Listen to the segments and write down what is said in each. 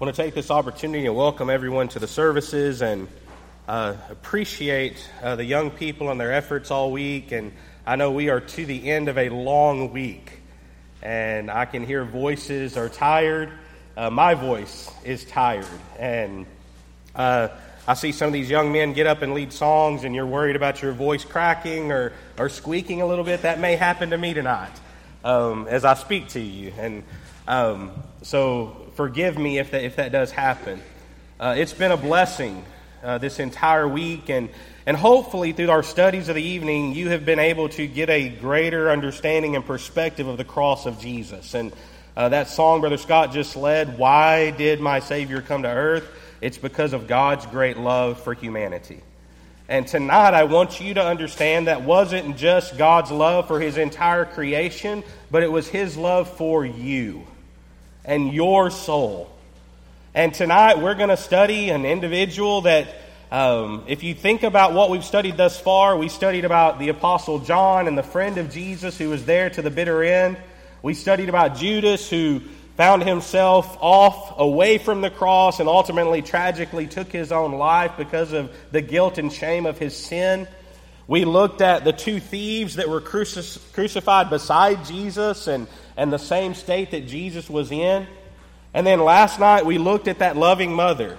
I want to take this opportunity to welcome everyone to the services and uh, appreciate uh, the young people and their efforts all week. And I know we are to the end of a long week, and I can hear voices are tired. Uh, my voice is tired, and uh, I see some of these young men get up and lead songs, and you're worried about your voice cracking or, or squeaking a little bit. That may happen to me tonight um, as I speak to you. And um, so forgive me if that, if that does happen. Uh, it's been a blessing uh, this entire week, and, and hopefully through our studies of the evening, you have been able to get a greater understanding and perspective of the cross of Jesus. And uh, that song Brother Scott just led, Why Did My Savior Come to Earth? It's because of God's great love for humanity. And tonight, I want you to understand that wasn't just God's love for his entire creation, but it was his love for you and your soul. And tonight, we're going to study an individual that, um, if you think about what we've studied thus far, we studied about the Apostle John and the friend of Jesus who was there to the bitter end. We studied about Judas who found himself off away from the cross and ultimately tragically took his own life because of the guilt and shame of his sin. We looked at the two thieves that were crucified beside Jesus and, and the same state that Jesus was in. And then last night we looked at that loving mother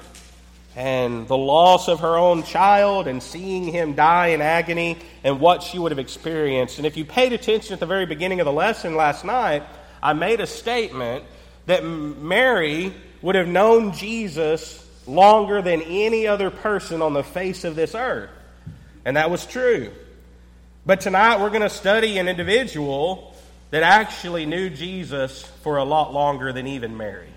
and the loss of her own child and seeing him die in agony and what she would have experienced. And if you paid attention at the very beginning of the lesson last night, I made a statement that Mary would have known Jesus longer than any other person on the face of this earth. And that was true. But tonight we're going to study an individual that actually knew Jesus for a lot longer than even Mary.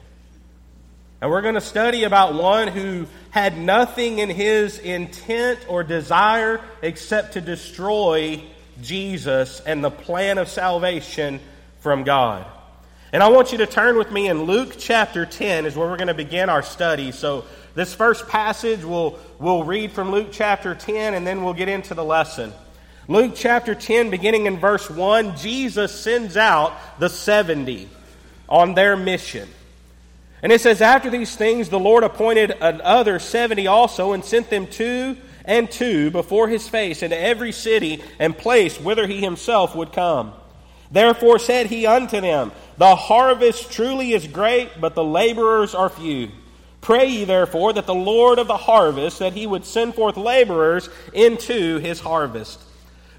And we're going to study about one who had nothing in his intent or desire except to destroy Jesus and the plan of salvation from God. And I want you to turn with me in Luke chapter 10 is where we're going to begin our study. So this first passage we'll, we'll read from Luke chapter 10 and then we'll get into the lesson. Luke chapter 10, beginning in verse 1, Jesus sends out the 70 on their mission. And it says, After these things, the Lord appointed another 70 also and sent them two and two before his face into every city and place whither he himself would come. Therefore said he unto them, The harvest truly is great, but the laborers are few. Pray ye therefore that the Lord of the harvest, that he would send forth laborers into his harvest.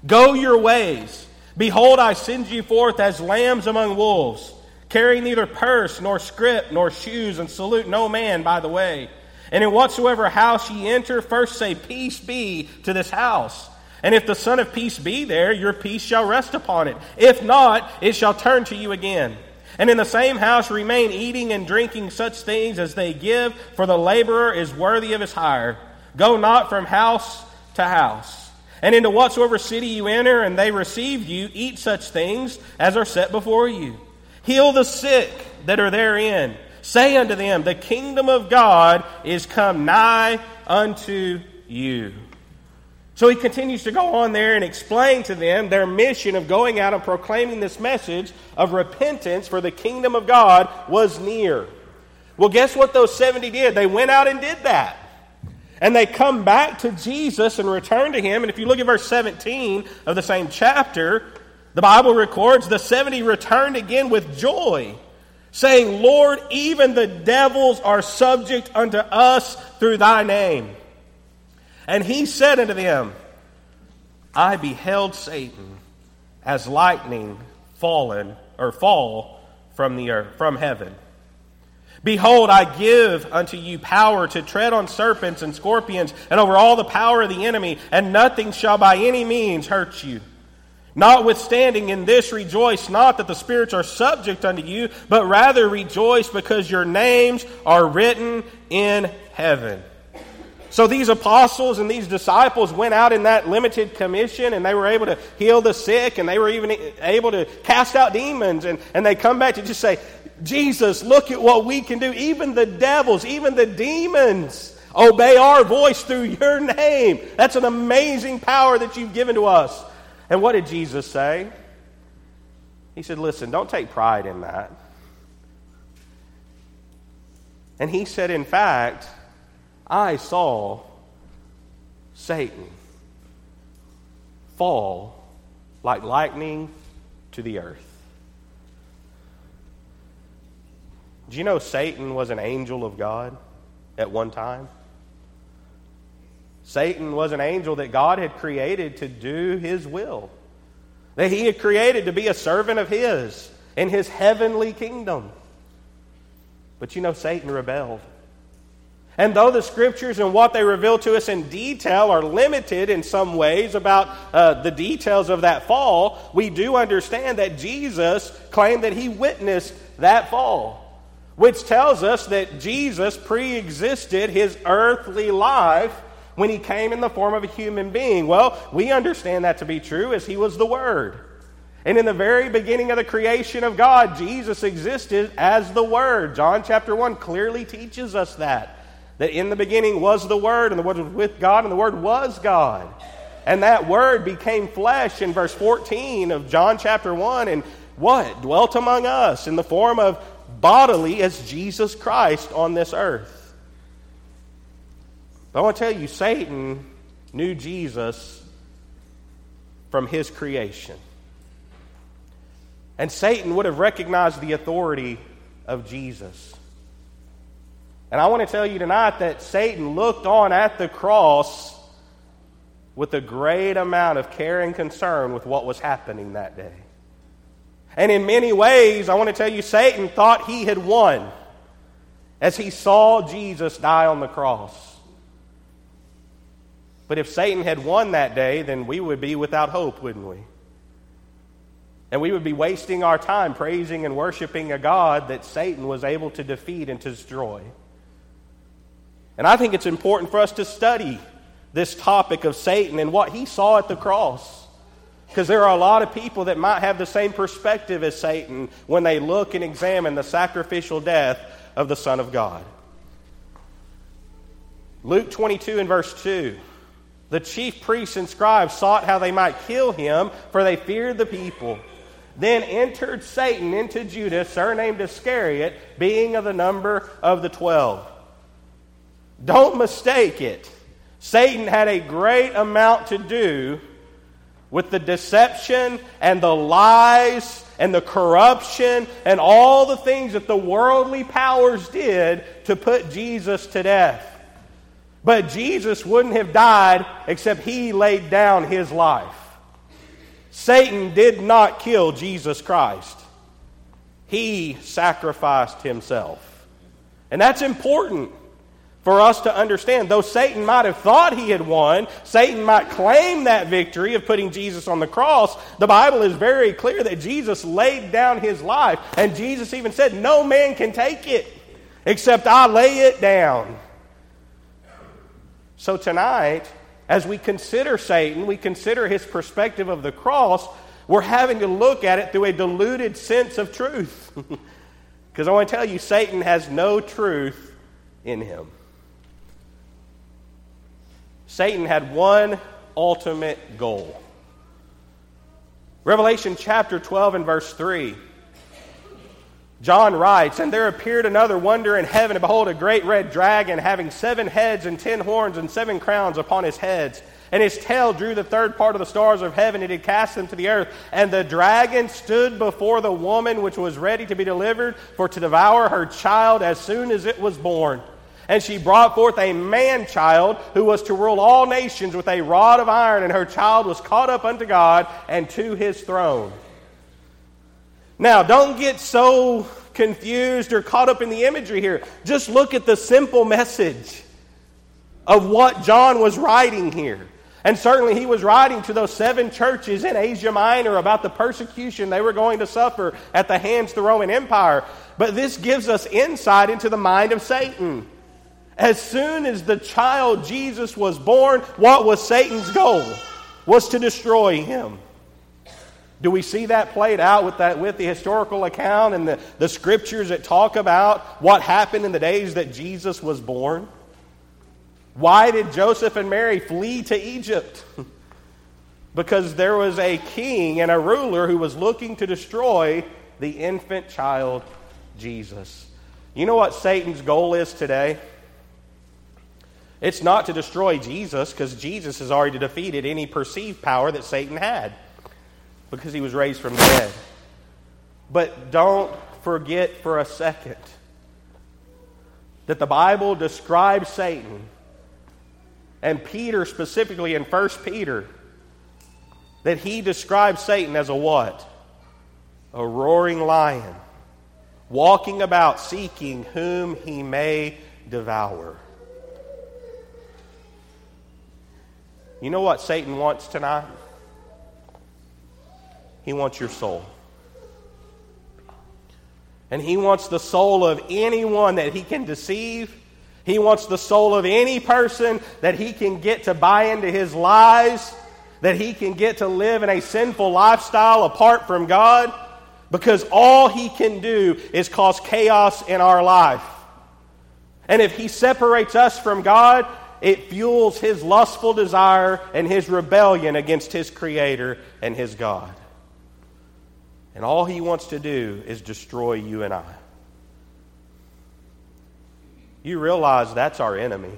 Go your ways. Behold, I send you forth as lambs among wolves. Carry neither purse, nor scrip, nor shoes, and salute no man by the way. And in whatsoever house ye enter, first say, Peace be to this house. And if the Son of Peace be there, your peace shall rest upon it. If not, it shall turn to you again. And in the same house remain eating and drinking such things as they give, for the laborer is worthy of his hire. Go not from house to house. And into whatsoever city you enter, and they receive you, eat such things as are set before you. Heal the sick that are therein. Say unto them, The kingdom of God is come nigh unto you. So he continues to go on there and explain to them their mission of going out and proclaiming this message of repentance for the kingdom of God was near. Well, guess what those 70 did? They went out and did that. And they come back to Jesus and return to him. And if you look at verse 17 of the same chapter, the Bible records the 70 returned again with joy, saying, Lord, even the devils are subject unto us through thy name. And he said unto them, I beheld Satan as lightning fallen or fall from the earth, from heaven. Behold, I give unto you power to tread on serpents and scorpions and over all the power of the enemy, and nothing shall by any means hurt you. Notwithstanding, in this rejoice not that the spirits are subject unto you, but rather rejoice because your names are written in heaven. So these apostles and these disciples went out in that limited commission and they were able to heal the sick and they were even able to cast out demons. And, and they come back to just say, Jesus, look at what we can do. Even the devils, even the demons obey our voice through your name. That's an amazing power that you've given to us. And what did Jesus say? He said, Listen, don't take pride in that. And he said, In fact, I saw Satan fall like lightning to the earth. Do you know Satan was an angel of God at one time? Satan was an angel that God had created to do his will, that he had created to be a servant of his in his heavenly kingdom. But you know, Satan rebelled. And though the scriptures and what they reveal to us in detail are limited in some ways about uh, the details of that fall, we do understand that Jesus claimed that he witnessed that fall, which tells us that Jesus pre existed his earthly life when he came in the form of a human being. Well, we understand that to be true as he was the Word. And in the very beginning of the creation of God, Jesus existed as the Word. John chapter 1 clearly teaches us that. That in the beginning was the Word, and the Word was with God, and the Word was God. And that Word became flesh in verse 14 of John chapter 1, and what? Dwelt among us in the form of bodily as Jesus Christ on this earth. But I want to tell you, Satan knew Jesus from his creation. And Satan would have recognized the authority of Jesus. And I want to tell you tonight that Satan looked on at the cross with a great amount of care and concern with what was happening that day. And in many ways, I want to tell you, Satan thought he had won as he saw Jesus die on the cross. But if Satan had won that day, then we would be without hope, wouldn't we? And we would be wasting our time praising and worshiping a God that Satan was able to defeat and to destroy. And I think it's important for us to study this topic of Satan and what he saw at the cross. Because there are a lot of people that might have the same perspective as Satan when they look and examine the sacrificial death of the Son of God. Luke 22 and verse 2. The chief priests and scribes sought how they might kill him, for they feared the people. Then entered Satan into Judas, surnamed Iscariot, being of the number of the twelve. Don't mistake it. Satan had a great amount to do with the deception and the lies and the corruption and all the things that the worldly powers did to put Jesus to death. But Jesus wouldn't have died except he laid down his life. Satan did not kill Jesus Christ, he sacrificed himself. And that's important for us to understand. Though Satan might have thought he had won, Satan might claim that victory of putting Jesus on the cross, the Bible is very clear that Jesus laid down his life. And Jesus even said, No man can take it except I lay it down. So tonight, as we consider Satan, we consider his perspective of the cross, we're having to look at it through a diluted sense of truth. Because I want to tell you, Satan has no truth in him. Satan had one ultimate goal. Revelation chapter 12 and verse 3 John writes, And there appeared another wonder in heaven, and behold, a great red dragon, having seven heads and ten horns and seven crowns upon his heads. And his tail drew the third part of the stars of heaven, and he cast them to the earth. And the dragon stood before the woman which was ready to be delivered, for to devour her child as soon as it was born. And she brought forth a man child who was to rule all nations with a rod of iron, and her child was caught up unto God and to his throne. Now, don't get so confused or caught up in the imagery here. Just look at the simple message of what John was writing here. And certainly he was writing to those seven churches in Asia Minor about the persecution they were going to suffer at the hands of the Roman Empire. But this gives us insight into the mind of Satan. As soon as the child Jesus was born, what was Satan's goal? Was to destroy him. Do we see that played out with, that, with the historical account and the, the scriptures that talk about what happened in the days that Jesus was born? Why did Joseph and Mary flee to Egypt? because there was a king and a ruler who was looking to destroy the infant child Jesus. You know what Satan's goal is today? It's not to destroy Jesus because Jesus has already defeated any perceived power that Satan had because he was raised from the dead. But don't forget for a second that the Bible describes Satan, and Peter specifically in 1 Peter, that he describes Satan as a what? A roaring lion, walking about seeking whom he may devour. You know what Satan wants tonight? He wants your soul. And he wants the soul of anyone that he can deceive. He wants the soul of any person that he can get to buy into his lies, that he can get to live in a sinful lifestyle apart from God, because all he can do is cause chaos in our life. And if he separates us from God, it fuels his lustful desire and his rebellion against his Creator and his God. And all he wants to do is destroy you and I. You realize that's our enemy.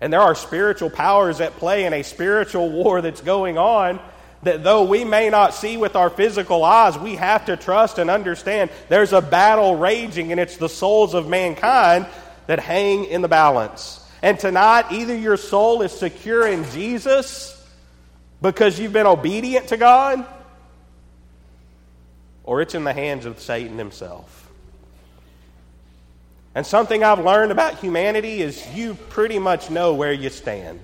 And there are spiritual powers at play in a spiritual war that's going on that though we may not see with our physical eyes, we have to trust and understand there's a battle raging, and it's the souls of mankind that hang in the balance. And tonight, either your soul is secure in Jesus because you've been obedient to God, or it's in the hands of Satan himself. And something I've learned about humanity is you pretty much know where you stand.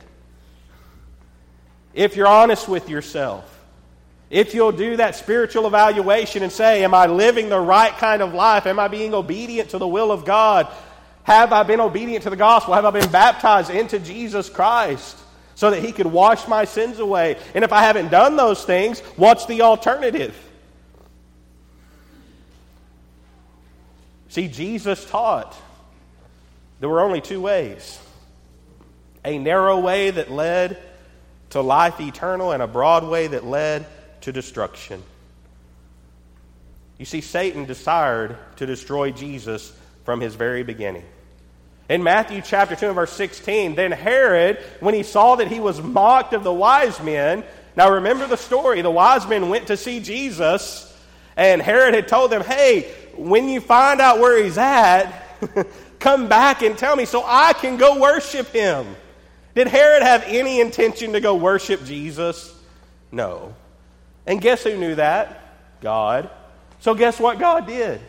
If you're honest with yourself, if you'll do that spiritual evaluation and say, Am I living the right kind of life? Am I being obedient to the will of God? Have I been obedient to the gospel? Have I been baptized into Jesus Christ so that He could wash my sins away? And if I haven't done those things, what's the alternative? See, Jesus taught there were only two ways a narrow way that led to life eternal, and a broad way that led to destruction. You see, Satan desired to destroy Jesus from his very beginning. In Matthew chapter 2 and verse 16, then Herod, when he saw that he was mocked of the wise men, now remember the story. The wise men went to see Jesus, and Herod had told them, Hey, when you find out where he's at, come back and tell me so I can go worship him. Did Herod have any intention to go worship Jesus? No. And guess who knew that? God. So guess what God did?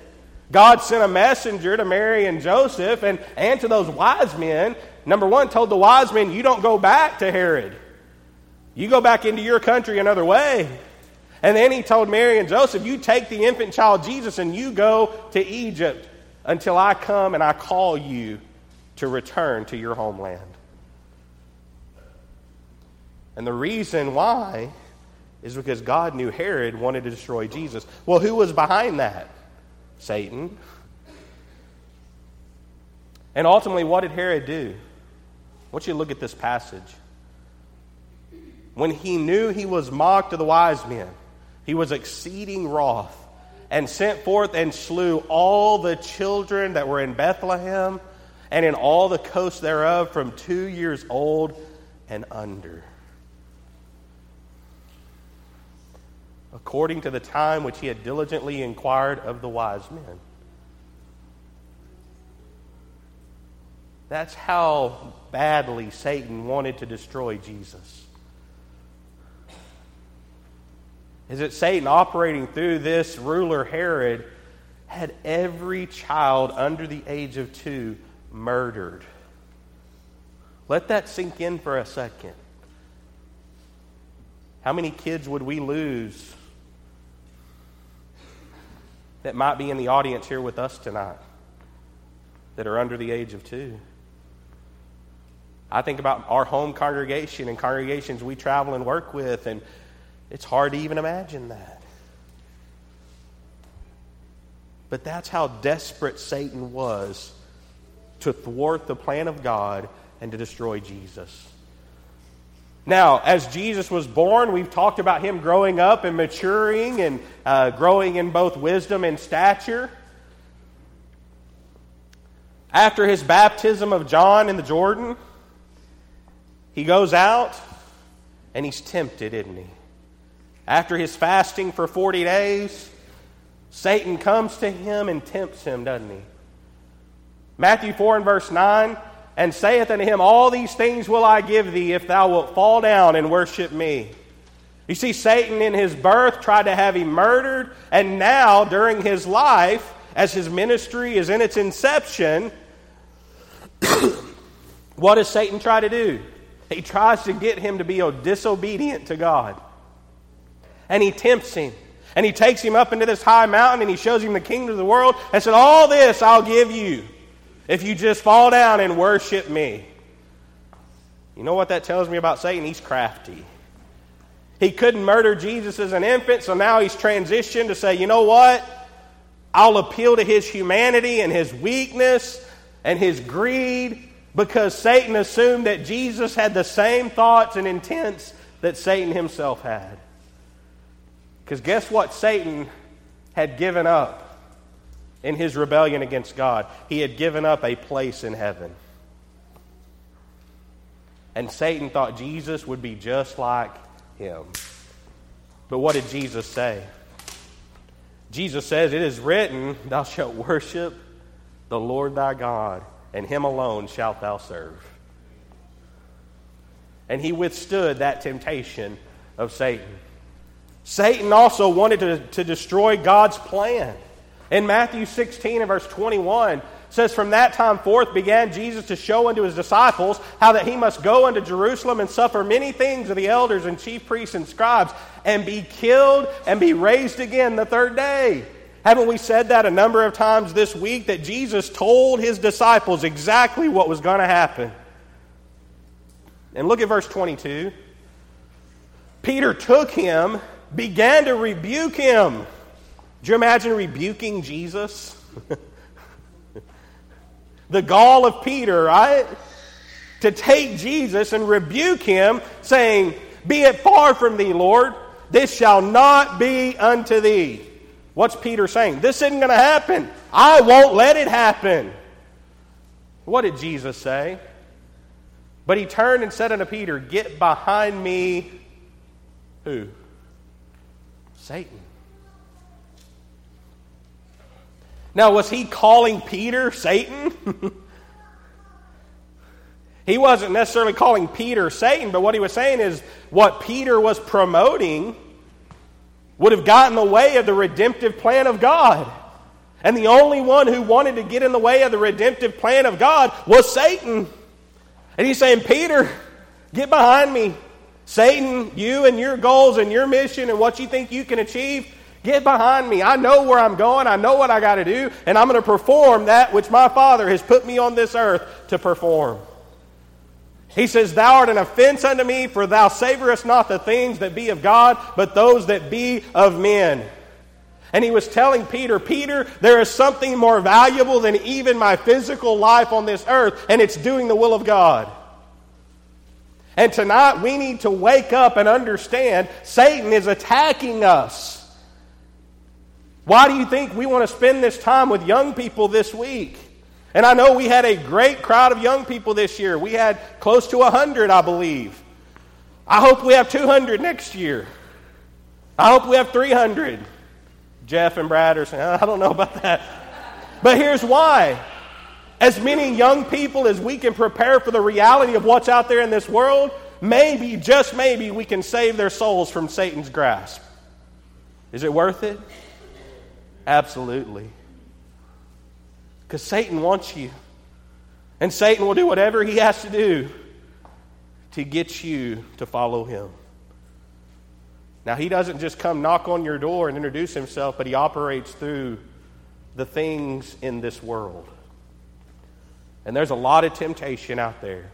God sent a messenger to Mary and Joseph and, and to those wise men. Number one, told the wise men, You don't go back to Herod. You go back into your country another way. And then he told Mary and Joseph, You take the infant child Jesus and you go to Egypt until I come and I call you to return to your homeland. And the reason why is because God knew Herod wanted to destroy Jesus. Well, who was behind that? Satan. And ultimately, what did Herod do? I want you to look at this passage. When he knew he was mocked of the wise men, he was exceeding wroth and sent forth and slew all the children that were in Bethlehem and in all the coasts thereof from two years old and under. According to the time which he had diligently inquired of the wise men. That's how badly Satan wanted to destroy Jesus. is that Satan, operating through this ruler Herod, had every child under the age of two murdered. Let that sink in for a second. How many kids would we lose that might be in the audience here with us tonight that are under the age of two? I think about our home congregation and congregations we travel and work with, and it's hard to even imagine that. But that's how desperate Satan was to thwart the plan of God and to destroy Jesus. Now, as Jesus was born, we've talked about him growing up and maturing and uh, growing in both wisdom and stature. After his baptism of John in the Jordan, he goes out and he's tempted, isn't he? After his fasting for 40 days, Satan comes to him and tempts him, doesn't he? Matthew 4 and verse 9, and saith unto him, All these things will I give thee if thou wilt fall down and worship me. You see, Satan in his birth tried to have him murdered, and now during his life, as his ministry is in its inception, what does Satan try to do? He tries to get him to be disobedient to God. And he tempts him. And he takes him up into this high mountain and he shows him the kingdom of the world and said, All this I'll give you if you just fall down and worship me. You know what that tells me about Satan? He's crafty. He couldn't murder Jesus as an infant, so now he's transitioned to say, you know what? I'll appeal to his humanity and his weakness and his greed because Satan assumed that Jesus had the same thoughts and intents that Satan himself had. Because guess what Satan had given up in his rebellion against God? He had given up a place in heaven. And Satan thought Jesus would be just like him. But what did Jesus say? Jesus says, It is written, Thou shalt worship the Lord thy God, and him alone shalt thou serve. And he withstood that temptation of Satan. Satan also wanted to, to destroy God's plan. In Matthew 16 and verse 21, says, From that time forth began Jesus to show unto his disciples how that he must go unto Jerusalem and suffer many things of the elders and chief priests and scribes, and be killed and be raised again the third day. Haven't we said that a number of times this week that Jesus told his disciples exactly what was going to happen? And look at verse 22. Peter took him, began to rebuke him. Do you imagine rebuking Jesus? the gall of Peter, right? To take Jesus and rebuke him, saying, Be it far from thee, Lord, this shall not be unto thee. What's Peter saying? This isn't going to happen. I won't let it happen. What did Jesus say? But he turned and said unto Peter, Get behind me. Who? Satan. Now, was he calling Peter Satan? he wasn't necessarily calling Peter Satan, but what he was saying is what Peter was promoting would have gotten in the way of the redemptive plan of God. And the only one who wanted to get in the way of the redemptive plan of God was Satan. And he's saying, Peter, get behind me. Satan, you and your goals and your mission and what you think you can achieve, Get behind me. I know where I'm going. I know what I got to do. And I'm going to perform that which my Father has put me on this earth to perform. He says, Thou art an offense unto me, for thou savorest not the things that be of God, but those that be of men. And he was telling Peter, Peter, there is something more valuable than even my physical life on this earth, and it's doing the will of God. And tonight we need to wake up and understand Satan is attacking us. Why do you think we want to spend this time with young people this week? And I know we had a great crowd of young people this year. We had close to 100, I believe. I hope we have 200 next year. I hope we have 300. Jeff and Brad are saying, I don't know about that. But here's why. As many young people as we can prepare for the reality of what's out there in this world, maybe, just maybe, we can save their souls from Satan's grasp. Is it worth it? Absolutely. Because Satan wants you. And Satan will do whatever he has to do to get you to follow him. Now, he doesn't just come knock on your door and introduce himself, but he operates through the things in this world. And there's a lot of temptation out there.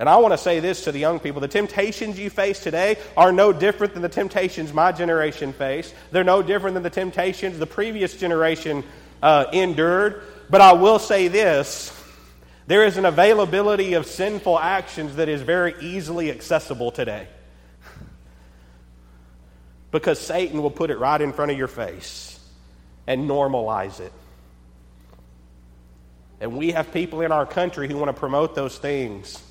And I want to say this to the young people the temptations you face today are no different than the temptations my generation faced. They're no different than the temptations the previous generation uh, endured. But I will say this there is an availability of sinful actions that is very easily accessible today. Because Satan will put it right in front of your face and normalize it. And we have people in our country who want to promote those things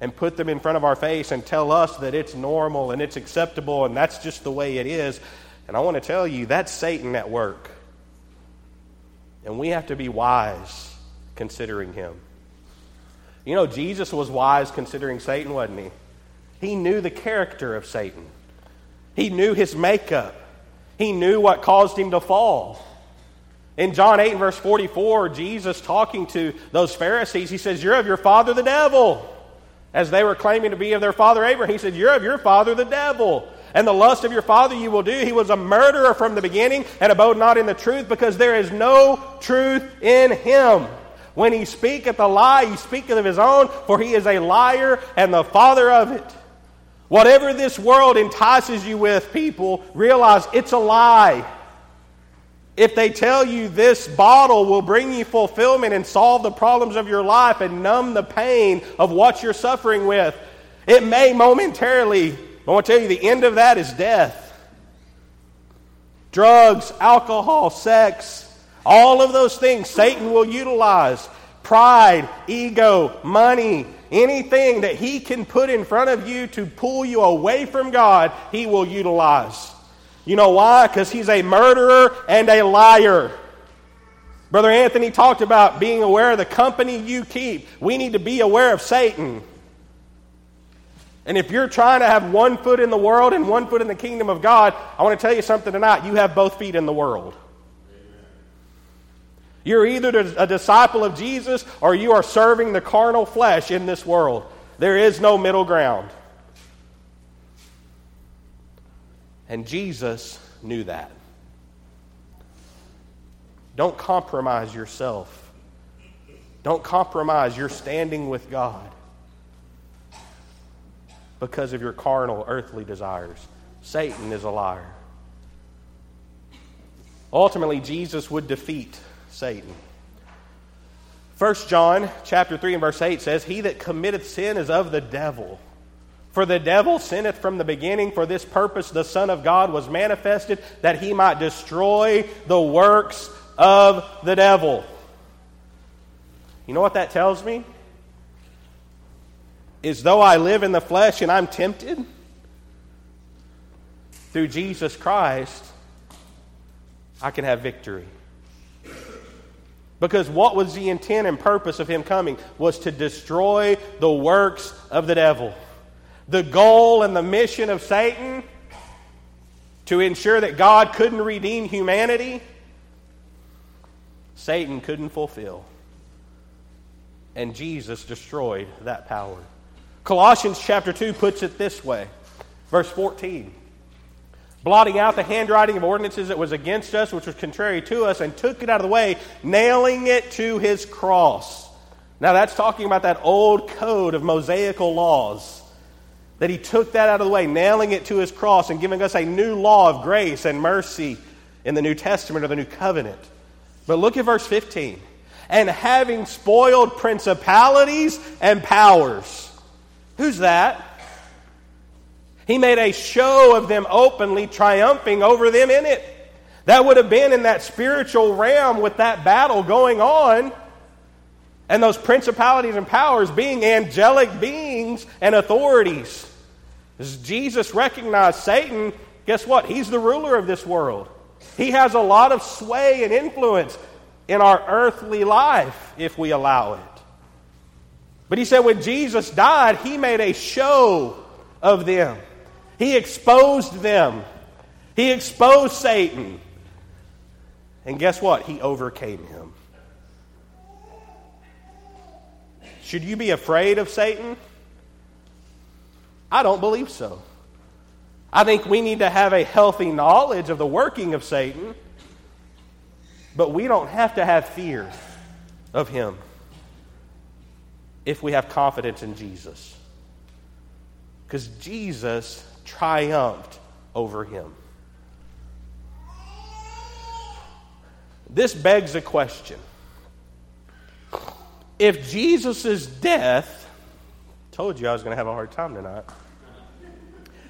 and put them in front of our face and tell us that it's normal and it's acceptable and that's just the way it is. And I want to tell you, that's Satan at work. And we have to be wise considering him. You know, Jesus was wise considering Satan, wasn't he? He knew the character of Satan, he knew his makeup, he knew what caused him to fall. In John 8 verse 44, Jesus talking to those Pharisees, he says, You're of your father the devil. As they were claiming to be of their father Abraham, he said, You're of your father the devil. And the lust of your father you will do. He was a murderer from the beginning and abode not in the truth because there is no truth in him. When he speaketh a lie, he speaketh of his own, for he is a liar and the father of it. Whatever this world entices you with, people, realize it's a lie. If they tell you this bottle will bring you fulfillment and solve the problems of your life and numb the pain of what you're suffering with, it may momentarily I want to tell you the end of that is death. Drugs, alcohol, sex, all of those things Satan will utilize. Pride, ego, money, anything that he can put in front of you to pull you away from God, he will utilize. You know why? Because he's a murderer and a liar. Brother Anthony talked about being aware of the company you keep. We need to be aware of Satan. And if you're trying to have one foot in the world and one foot in the kingdom of God, I want to tell you something tonight. You have both feet in the world. You're either a disciple of Jesus or you are serving the carnal flesh in this world. There is no middle ground. And Jesus knew that. Don't compromise yourself. Don't compromise your standing with God because of your carnal, earthly desires. Satan is a liar. Ultimately, Jesus would defeat Satan. 1 John chapter 3 and verse 8 says, He that committeth sin is of the devil. For the devil sinneth from the beginning. For this purpose the Son of God was manifested, that he might destroy the works of the devil. You know what that tells me? is though I live in the flesh and I'm tempted, through Jesus Christ, I can have victory. Because what was the intent and purpose of him coming? Was to destroy the works of the devil. The goal and the mission of Satan to ensure that God couldn't redeem humanity, Satan couldn't fulfill. And Jesus destroyed that power. Colossians chapter 2 puts it this way, verse 14 blotting out the handwriting of ordinances that was against us, which was contrary to us, and took it out of the way, nailing it to his cross. Now, that's talking about that old code of Mosaical laws. That he took that out of the way, nailing it to his cross, and giving us a new law of grace and mercy in the New Testament or the New Covenant. But look at verse 15. And having spoiled principalities and powers Who's that? He made a show of them openly, triumphing over them in it. That would have been in that spiritual realm with that battle going on. And those principalities and powers being angelic beings and authorities. As Jesus recognized Satan, guess what? He's the ruler of this world. He has a lot of sway and influence in our earthly life if we allow it. But he said when Jesus died, he made a show of them. He exposed them. He exposed Satan. And guess what? He overcame him. Should you be afraid of Satan? I don't believe so. I think we need to have a healthy knowledge of the working of Satan, but we don't have to have fear of him if we have confidence in Jesus. Because Jesus triumphed over him. This begs a question. If Jesus' death, told you I was going to have a hard time tonight.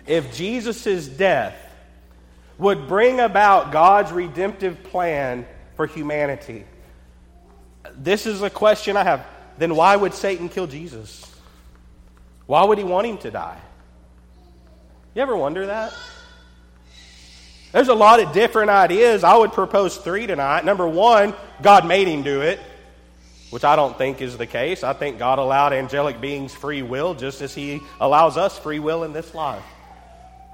If Jesus' death would bring about God's redemptive plan for humanity, this is a question I have. Then why would Satan kill Jesus? Why would he want him to die? You ever wonder that? There's a lot of different ideas. I would propose three tonight. Number one, God made him do it, which I don't think is the case. I think God allowed angelic beings free will just as he allows us free will in this life.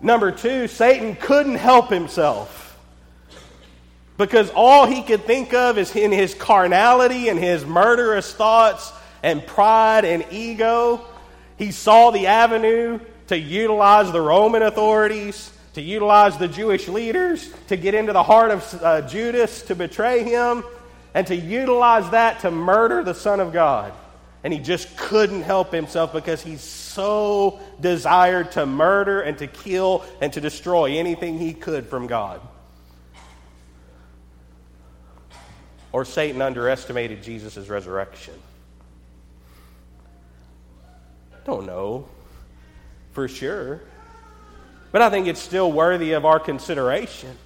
Number two, Satan couldn't help himself because all he could think of is in his carnality and his murderous thoughts and pride and ego. He saw the avenue to utilize the Roman authorities to utilize the Jewish leaders to get into the heart of uh, Judas to betray him, and to utilize that to murder the Son of God. And he just couldn't help himself because he so desired to murder and to kill and to destroy anything he could from God. Or Satan underestimated Jesus' resurrection. Don't know for sure. But I think it's still worthy of our consideration.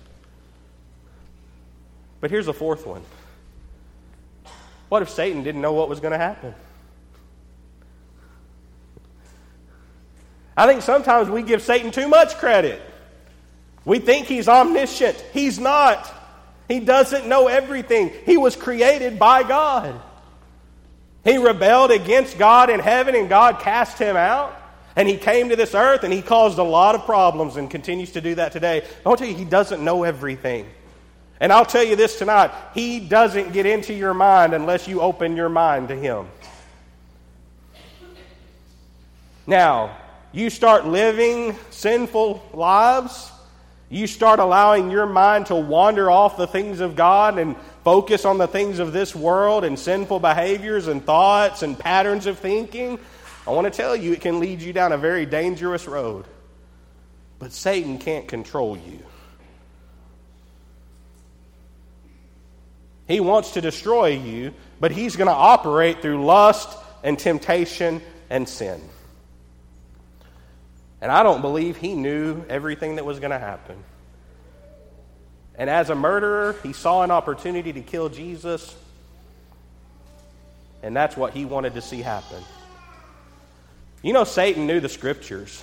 But here's a fourth one. What if Satan didn't know what was going to happen? I think sometimes we give Satan too much credit. We think he's omniscient. He's not. He doesn't know everything. He was created by God. He rebelled against God in heaven, and God cast him out. And he came to this earth and he caused a lot of problems and continues to do that today. I want to tell you, he doesn't know everything. And I'll tell you this tonight he doesn't get into your mind unless you open your mind to him. Now, you start living sinful lives, you start allowing your mind to wander off the things of God and focus on the things of this world and sinful behaviors and thoughts and patterns of thinking. I want to tell you, it can lead you down a very dangerous road. But Satan can't control you. He wants to destroy you, but he's going to operate through lust and temptation and sin. And I don't believe he knew everything that was going to happen. And as a murderer, he saw an opportunity to kill Jesus, and that's what he wanted to see happen. You know, Satan knew the scriptures.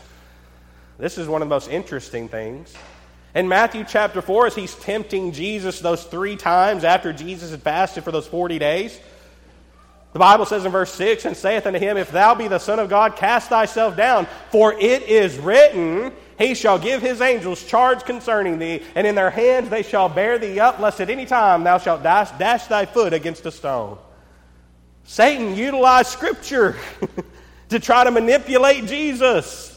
This is one of the most interesting things. In Matthew chapter 4, as he's tempting Jesus those three times after Jesus had fasted for those 40 days, the Bible says in verse 6 and saith unto him, If thou be the Son of God, cast thyself down, for it is written, He shall give his angels charge concerning thee, and in their hands they shall bear thee up, lest at any time thou shalt dash, dash thy foot against a stone. Satan utilized Scripture. to try to manipulate Jesus.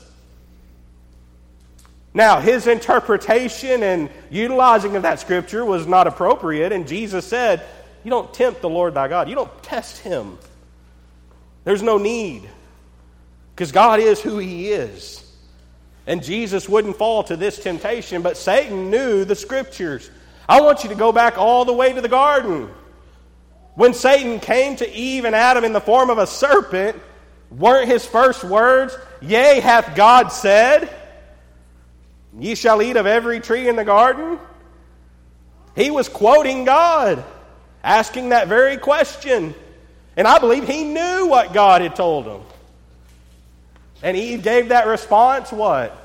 Now, his interpretation and utilizing of that scripture was not appropriate, and Jesus said, You don't tempt the Lord thy God, you don't test him. There's no need, because God is who he is. And Jesus wouldn't fall to this temptation, but Satan knew the scriptures. I want you to go back all the way to the garden. When Satan came to Eve and Adam in the form of a serpent, Weren't his first words, Yea, hath God said, Ye shall eat of every tree in the garden? He was quoting God, asking that very question. And I believe he knew what God had told him. And Eve gave that response what?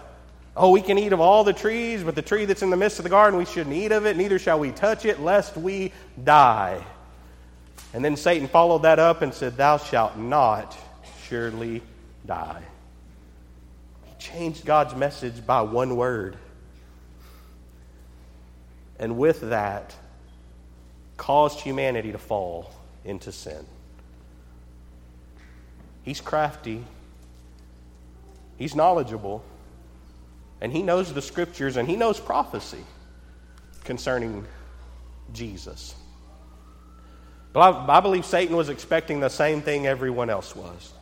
Oh, we can eat of all the trees, but the tree that's in the midst of the garden, we shouldn't eat of it, neither shall we touch it, lest we die. And then Satan followed that up and said, Thou shalt not surely die. He changed God's message by one word. And with that, caused humanity to fall into sin. He's crafty, he's knowledgeable, and he knows the scriptures and he knows prophecy concerning Jesus. But I, I, believe Satan was expecting the same thing everyone else was.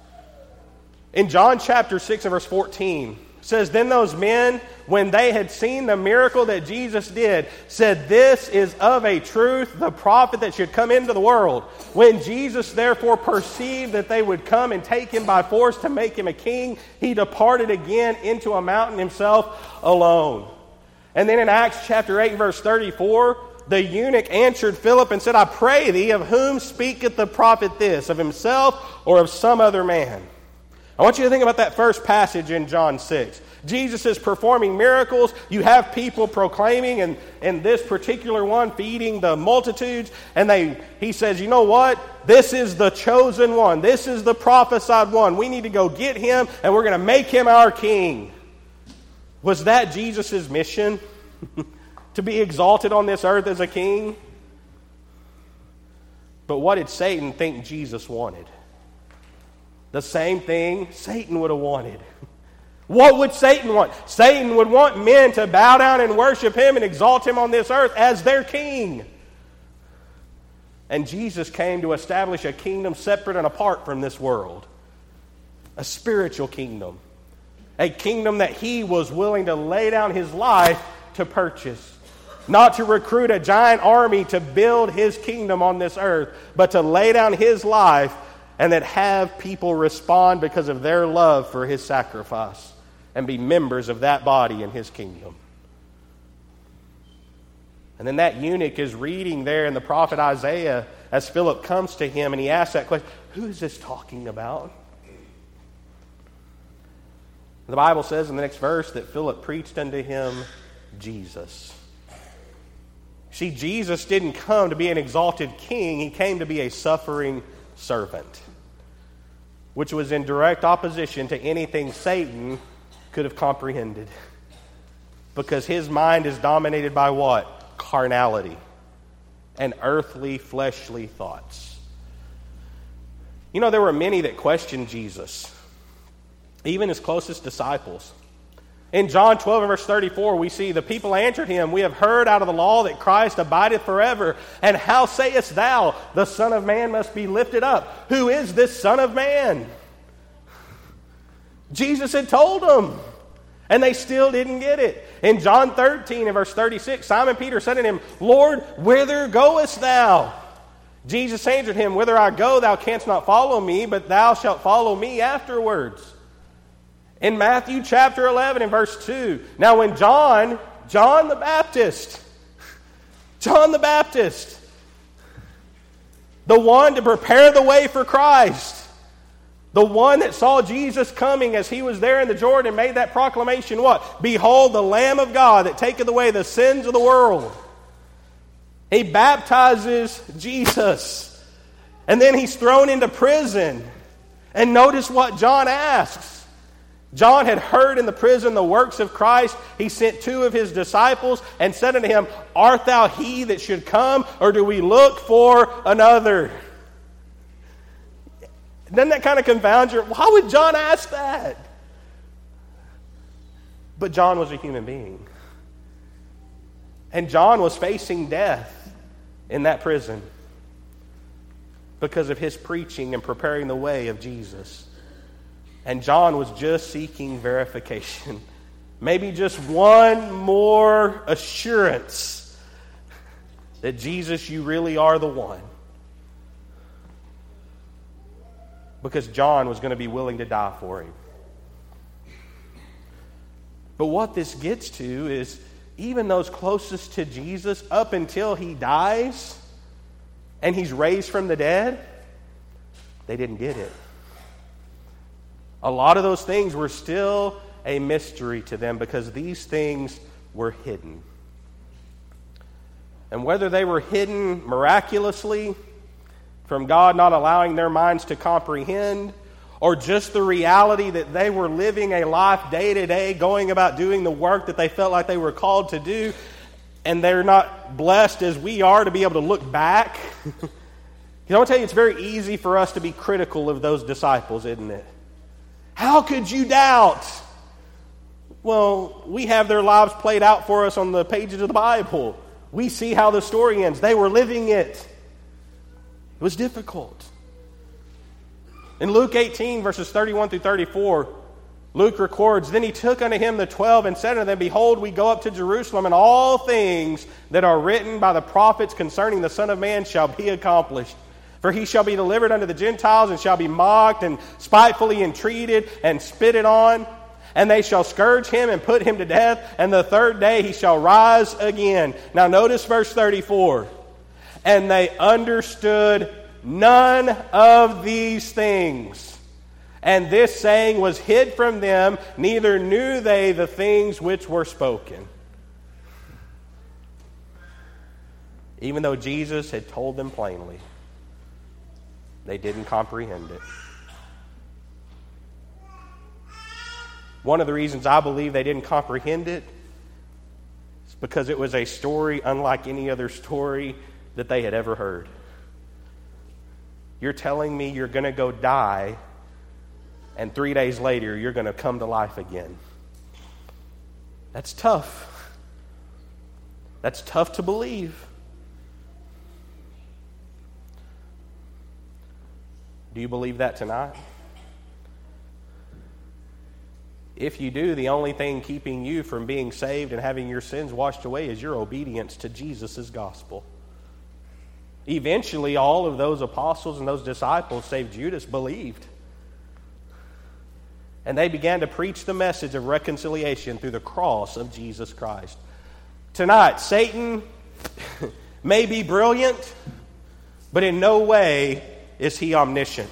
In John chapter 6 and verse 14, says, Then those men, when they had seen the miracle that Jesus did, said, This is of a truth the prophet that should come into the world. When Jesus therefore perceived that they would come and take him by force to make him a king, he departed again into a mountain himself alone. And then in Acts chapter 8 verse 34, the eunuch answered Philip and said, I pray thee, of whom speaketh the prophet this, of himself or of some other man? I want you to think about that first passage in John 6. Jesus is performing miracles. You have people proclaiming, and, and this particular one feeding the multitudes. And they, he says, You know what? This is the chosen one. This is the prophesied one. We need to go get him, and we're going to make him our king. Was that Jesus' mission? to be exalted on this earth as a king? But what did Satan think Jesus wanted? The same thing Satan would have wanted. What would Satan want? Satan would want men to bow down and worship him and exalt him on this earth as their king. And Jesus came to establish a kingdom separate and apart from this world a spiritual kingdom, a kingdom that he was willing to lay down his life to purchase. Not to recruit a giant army to build his kingdom on this earth, but to lay down his life and that have people respond because of their love for his sacrifice and be members of that body in his kingdom. And then that eunuch is reading there in the prophet Isaiah as Philip comes to him and he asks that question Who is this talking about? The Bible says in the next verse that Philip preached unto him Jesus. See, Jesus didn't come to be an exalted king, he came to be a suffering servant, which was in direct opposition to anything Satan could have comprehended. Because his mind is dominated by what? Carnality and earthly, fleshly thoughts. You know, there were many that questioned Jesus, even his closest disciples. In John 12 and verse 34, we see the people answered him, We have heard out of the law that Christ abideth forever. And how sayest thou, the Son of Man must be lifted up? Who is this Son of Man? Jesus had told them, and they still didn't get it. In John 13 and verse 36, Simon Peter said to him, Lord, whither goest thou? Jesus answered him, Whither I go, thou canst not follow me, but thou shalt follow me afterwards. In Matthew chapter 11 and verse 2, now when John, John the Baptist, John the Baptist, the one to prepare the way for Christ, the one that saw Jesus coming as he was there in the Jordan made that proclamation what? Behold, the Lamb of God that taketh away the sins of the world. He baptizes Jesus. And then he's thrown into prison. And notice what John asks. John had heard in the prison the works of Christ. He sent two of his disciples and said unto him, Art thou he that should come, or do we look for another? Doesn't that kind of confound you? Why would John ask that? But John was a human being. And John was facing death in that prison because of his preaching and preparing the way of Jesus. And John was just seeking verification. Maybe just one more assurance that Jesus, you really are the one. because John was going to be willing to die for him. But what this gets to is even those closest to Jesus, up until he dies and he's raised from the dead, they didn't get it. A lot of those things were still a mystery to them because these things were hidden. And whether they were hidden miraculously, from God not allowing their minds to comprehend, or just the reality that they were living a life day to day, going about doing the work that they felt like they were called to do, and they're not blessed as we are to be able to look back. you know, I tell you, it's very easy for us to be critical of those disciples, isn't it? How could you doubt? Well, we have their lives played out for us on the pages of the Bible. We see how the story ends. They were living it. It was difficult. In Luke 18, verses 31 through 34, Luke records Then he took unto him the twelve and said unto them, Behold, we go up to Jerusalem, and all things that are written by the prophets concerning the Son of Man shall be accomplished. For he shall be delivered unto the Gentiles, and shall be mocked, and spitefully entreated, and spitted on. And they shall scourge him and put him to death, and the third day he shall rise again. Now, notice verse 34. And they understood none of these things. And this saying was hid from them, neither knew they the things which were spoken. Even though Jesus had told them plainly, they didn't comprehend it. One of the reasons I believe they didn't comprehend it is because it was a story unlike any other story that they had ever heard. You're telling me you're going to go die, and three days later, you're going to come to life again. That's tough. That's tough to believe. Do you believe that tonight? If you do, the only thing keeping you from being saved and having your sins washed away is your obedience to Jesus' gospel. Eventually, all of those apostles and those disciples, save Judas, believed. And they began to preach the message of reconciliation through the cross of Jesus Christ. Tonight, Satan may be brilliant, but in no way is he omniscient.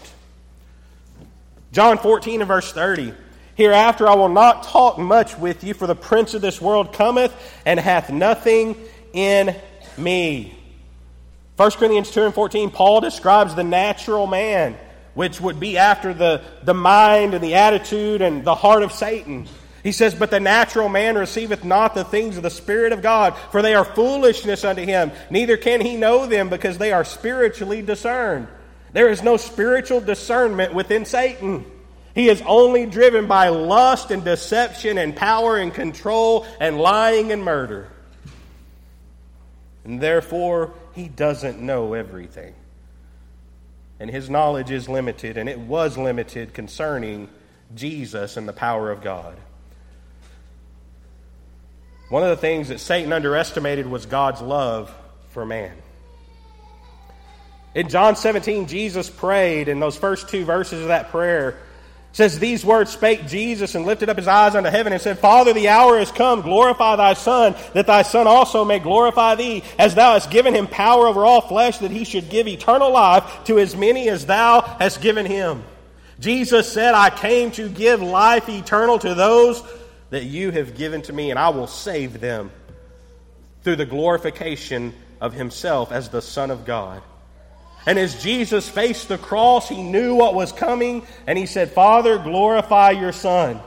John 14 and verse 30. Hereafter I will not talk much with you, for the prince of this world cometh and hath nothing in me. 1 Corinthians 2 and 14, Paul describes the natural man, which would be after the, the mind and the attitude and the heart of Satan. He says, But the natural man receiveth not the things of the Spirit of God, for they are foolishness unto him. Neither can he know them, because they are spiritually discerned. There is no spiritual discernment within Satan. He is only driven by lust and deception and power and control and lying and murder. And therefore, he doesn't know everything. And his knowledge is limited, and it was limited concerning Jesus and the power of God. One of the things that Satan underestimated was God's love for man. In John 17, Jesus prayed in those first two verses of that prayer. says, These words spake Jesus and lifted up his eyes unto heaven and said, Father, the hour is come. Glorify thy Son, that thy Son also may glorify thee, as thou hast given him power over all flesh, that he should give eternal life to as many as thou hast given him. Jesus said, I came to give life eternal to those that you have given to me, and I will save them through the glorification of himself as the Son of God. And as Jesus faced the cross, he knew what was coming, and he said, Father, glorify your Son.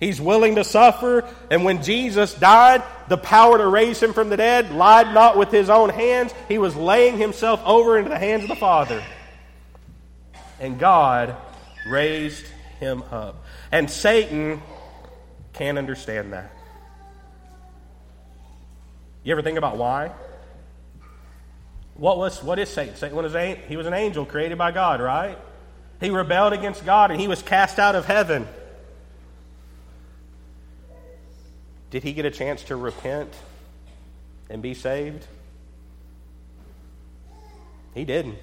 He's willing to suffer, and when Jesus died, the power to raise him from the dead lied not with his own hands, he was laying himself over into the hands of the Father. And God raised him up. And Satan can't understand that. You ever think about why? What was what is Satan? Satan was he was an angel created by God, right? He rebelled against God and he was cast out of heaven. Did he get a chance to repent and be saved? He didn't.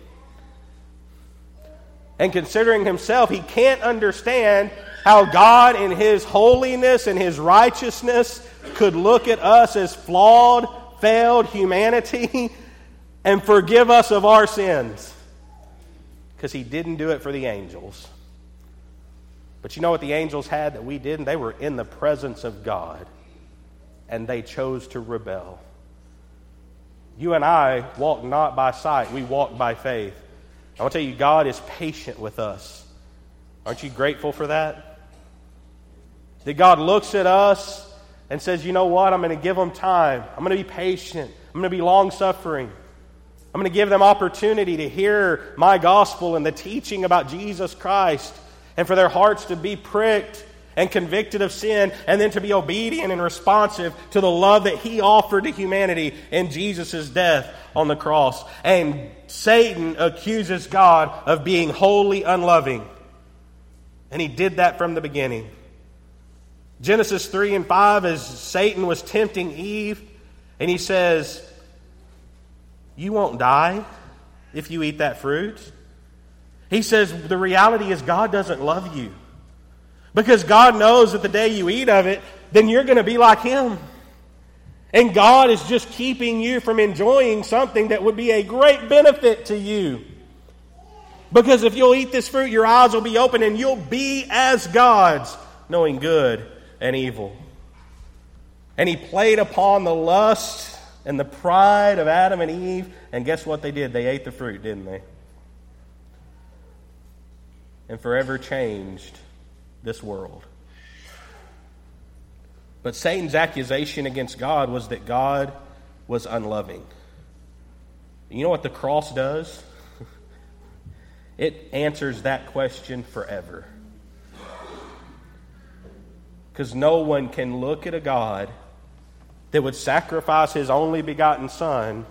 And considering himself, he can't understand how God, in his holiness and his righteousness, could look at us as flawed, failed humanity and forgive us of our sins. Because he didn't do it for the angels. But you know what the angels had that we didn't? They were in the presence of God, and they chose to rebel. You and I walk not by sight, we walk by faith. I want to tell you, God is patient with us. Aren't you grateful for that? That God looks at us and says, you know what? I'm going to give them time. I'm going to be patient. I'm going to be long suffering. I'm going to give them opportunity to hear my gospel and the teaching about Jesus Christ and for their hearts to be pricked and convicted of sin and then to be obedient and responsive to the love that he offered to humanity in Jesus' death on the cross. And Satan accuses God of being wholly unloving. And he did that from the beginning. Genesis 3 and 5, as Satan was tempting Eve, and he says, you won't die if you eat that fruit. He says the reality is God doesn't love you. Because God knows that the day you eat of it, then you're going to be like Him. And God is just keeping you from enjoying something that would be a great benefit to you. Because if you'll eat this fruit, your eyes will be open and you'll be as gods, knowing good and evil. And He played upon the lust and the pride of Adam and Eve. And guess what they did? They ate the fruit, didn't they? And forever changed this world. But Satan's accusation against God was that God was unloving. You know what the cross does? it answers that question forever. Because no one can look at a God that would sacrifice his only begotten Son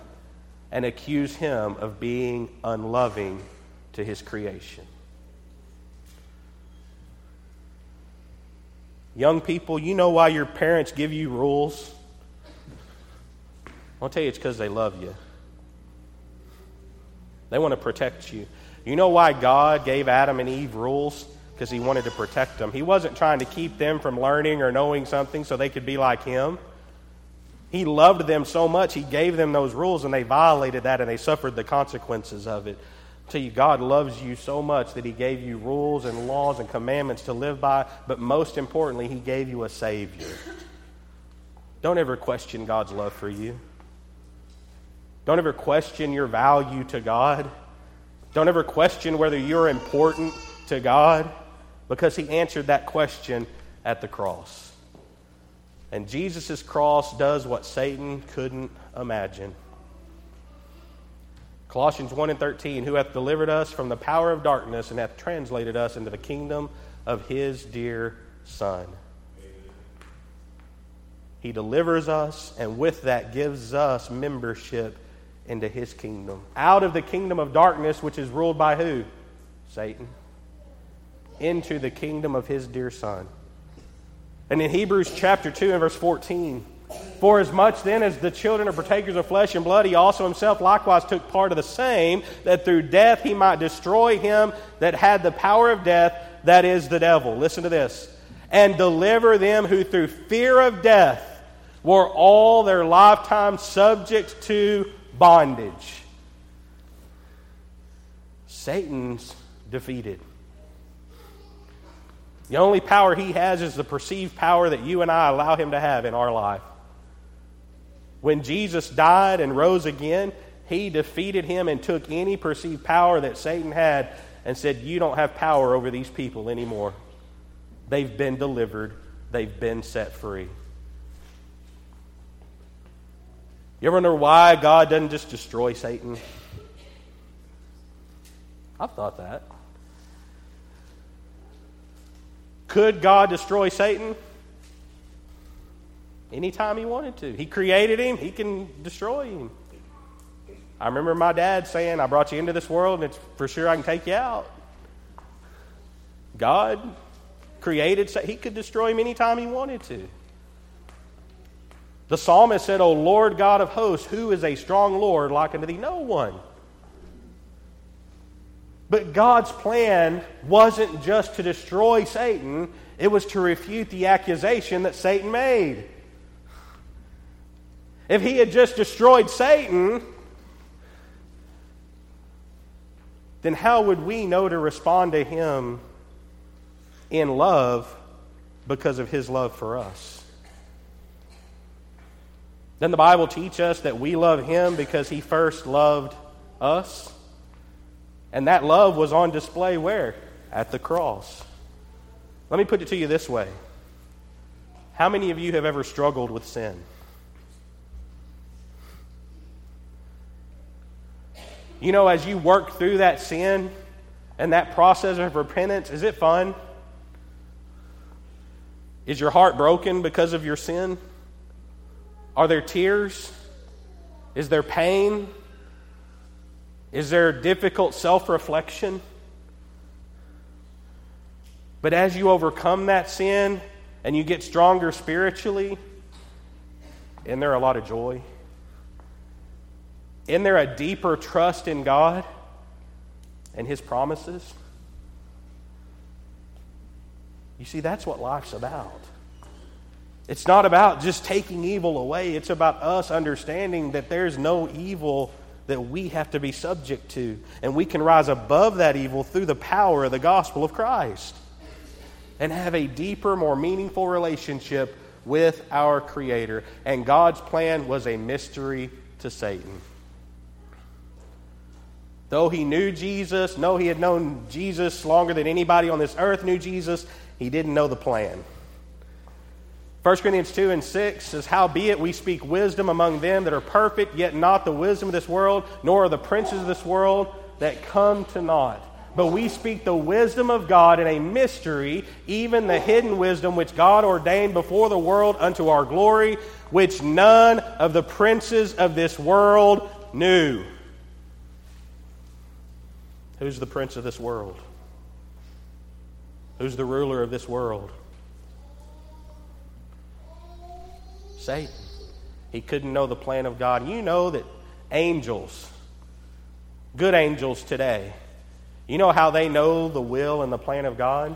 and accuse him of being unloving to his creation. Young people, you know why your parents give you rules? I'll tell you it's because they love you. They want to protect you. You know why God gave Adam and Eve rules? Because he wanted to protect them. He wasn't trying to keep them from learning or knowing something so they could be like him. He loved them so much, he gave them those rules, and they violated that and they suffered the consequences of it tell you, God loves you so much that He gave you rules and laws and commandments to live by, but most importantly, He gave you a Savior. Don't ever question God's love for you. Don't ever question your value to God. Don't ever question whether you're important to God because He answered that question at the cross. And Jesus' cross does what Satan couldn't imagine. Colossians 1 and 13, who hath delivered us from the power of darkness and hath translated us into the kingdom of his dear Son. He delivers us, and with that gives us membership into his kingdom. Out of the kingdom of darkness, which is ruled by who? Satan. Into the kingdom of his dear Son. And in Hebrews chapter 2 and verse 14, for as much then as the children are partakers of flesh and blood, he also himself likewise took part of the same, that through death he might destroy him that had the power of death, that is the devil. Listen to this. And deliver them who through fear of death were all their lifetime subject to bondage. Satan's defeated. The only power he has is the perceived power that you and I allow him to have in our life. When Jesus died and rose again, he defeated him and took any perceived power that Satan had and said, You don't have power over these people anymore. They've been delivered, they've been set free. You ever wonder why God doesn't just destroy Satan? I've thought that. Could God destroy Satan? anytime he wanted to. He created him, he can destroy him. I remember my dad saying, I brought you into this world and it's for sure I can take you out. God created, he could destroy him anytime he wanted to. The psalmist said, O Lord God of hosts, who is a strong Lord like unto thee? No one. But God's plan wasn't just to destroy Satan, it was to refute the accusation that Satan made. If he had just destroyed Satan, then how would we know to respond to him in love because of his love for us? Then the Bible teach us that we love him because he first loved us. And that love was on display where? At the cross. Let me put it to you this way. How many of you have ever struggled with sin? You know, as you work through that sin and that process of repentance, is it fun? Is your heart broken because of your sin? Are there tears? Is there pain? Is there difficult self reflection? But as you overcome that sin and you get stronger spiritually, isn't there a lot of joy? Isn't there a deeper trust in God and His promises? You see, that's what life's about. It's not about just taking evil away, it's about us understanding that there's no evil that we have to be subject to. And we can rise above that evil through the power of the gospel of Christ and have a deeper, more meaningful relationship with our Creator. And God's plan was a mystery to Satan. Though he knew Jesus, no, he had known Jesus longer than anybody on this earth knew Jesus, he didn't know the plan. 1 Corinthians 2 and 6 says, Howbeit we speak wisdom among them that are perfect, yet not the wisdom of this world, nor are the princes of this world that come to naught. But we speak the wisdom of God in a mystery, even the hidden wisdom which God ordained before the world unto our glory, which none of the princes of this world knew. Who's the prince of this world? Who's the ruler of this world? Satan. He couldn't know the plan of God. You know that angels, good angels today, you know how they know the will and the plan of God?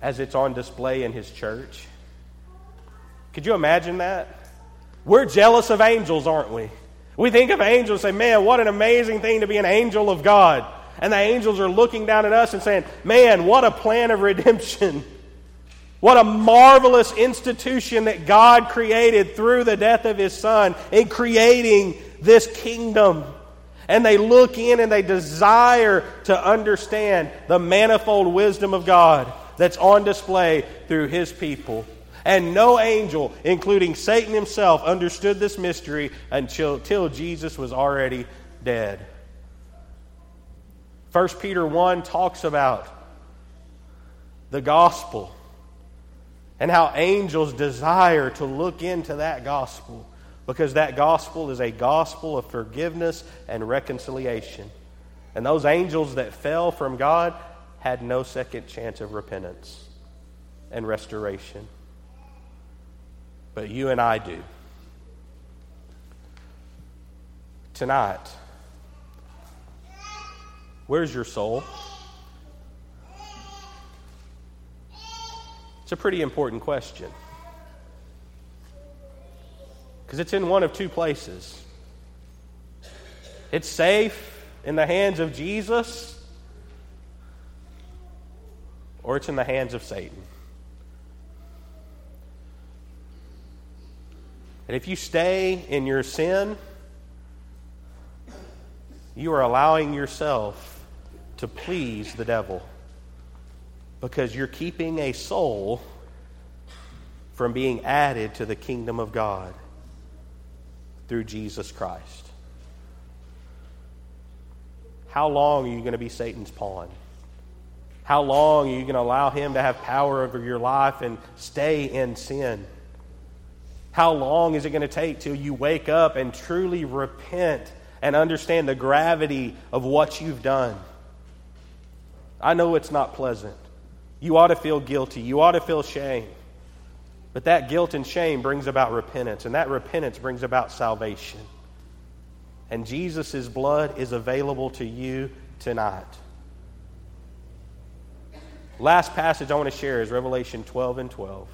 As it's on display in His church. Could you imagine that? We're jealous of angels, aren't we? We think of angels and say, man, what an amazing thing to be an angel of God. And the angels are looking down at us and saying, man, what a plan of redemption. What a marvelous institution that God created through the death of His Son in creating this kingdom. And they look in and they desire to understand the manifold wisdom of God that's on display through His people. And no angel, including Satan himself, understood this mystery until, until Jesus was already dead. 1 Peter 1 talks about the gospel and how angels desire to look into that gospel because that gospel is a gospel of forgiveness and reconciliation. And those angels that fell from God had no second chance of repentance and restoration. But you and I do. Tonight, where's your soul? It's a pretty important question. Because it's in one of two places. It's safe in the hands of Jesus, or it's in the hands of Satan. And if you stay in your sin, you are allowing yourself to please the devil because you're keeping a soul from being added to the kingdom of God through Jesus Christ. How long are you going to be Satan's pawn? How long are you going to allow him to have power over your life and stay in sin? How long is it going to take till you wake up and truly repent and understand the gravity of what you've done? I know it's not pleasant. You ought to feel guilty. You ought to feel shame. But that guilt and shame brings about repentance, and that repentance brings about salvation. And Jesus' blood is available to you tonight. Last passage I want to share is Revelation 12 and 12.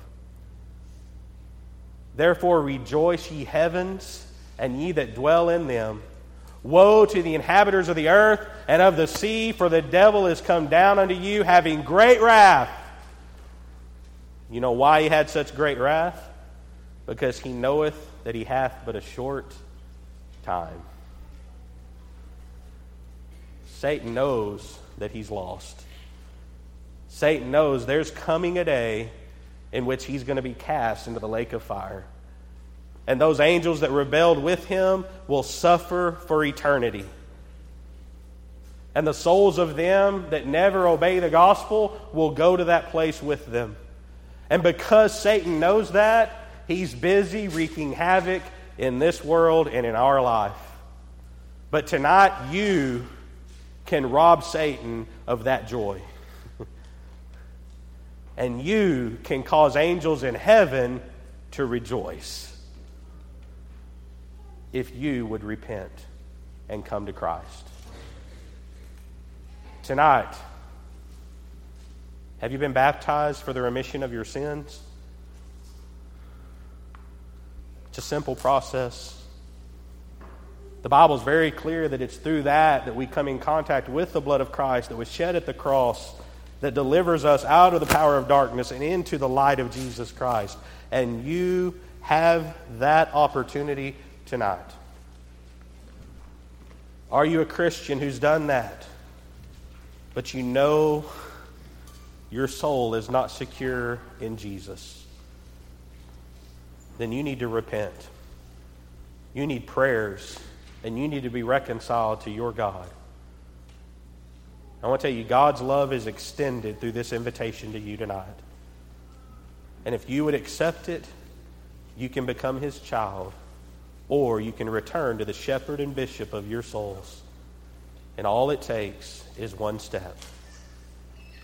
Therefore rejoice, ye heavens, and ye that dwell in them. Woe to the inhabitants of the earth and of the sea, for the devil is come down unto you, having great wrath. You know why he had such great wrath? Because he knoweth that he hath but a short time. Satan knows that he's lost. Satan knows there's coming a day in which he's going to be cast into the lake of fire and those angels that rebelled with him will suffer for eternity. And the souls of them that never obey the gospel will go to that place with them. And because Satan knows that, he's busy wreaking havoc in this world and in our life. But tonight, you can rob Satan of that joy. and you can cause angels in heaven to rejoice if you would repent and come to Christ. Tonight, Have you been baptized for the remission of your sins? It's a simple process. The Bible is very clear that it's through that that we come in contact with the blood of Christ that was shed at the cross that delivers us out of the power of darkness and into the light of Jesus Christ. And you have that opportunity tonight. Are you a Christian who's done that? But you know your soul is not secure in Jesus. Then you need to repent. You need prayers and you need to be reconciled to your God. I want to tell you, God's love is extended through this invitation to you tonight. And if you would accept it, you can become his child, or you can return to the shepherd and bishop of your souls. And all it takes is one step.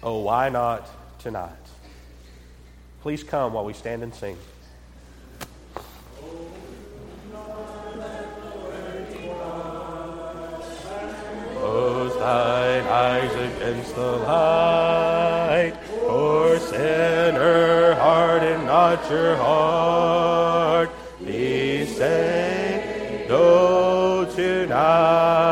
Oh, why not tonight? Please come while we stand and sing. Close thine eyes against the light. Poor sinner, harden not your heart. Be saved, 주라.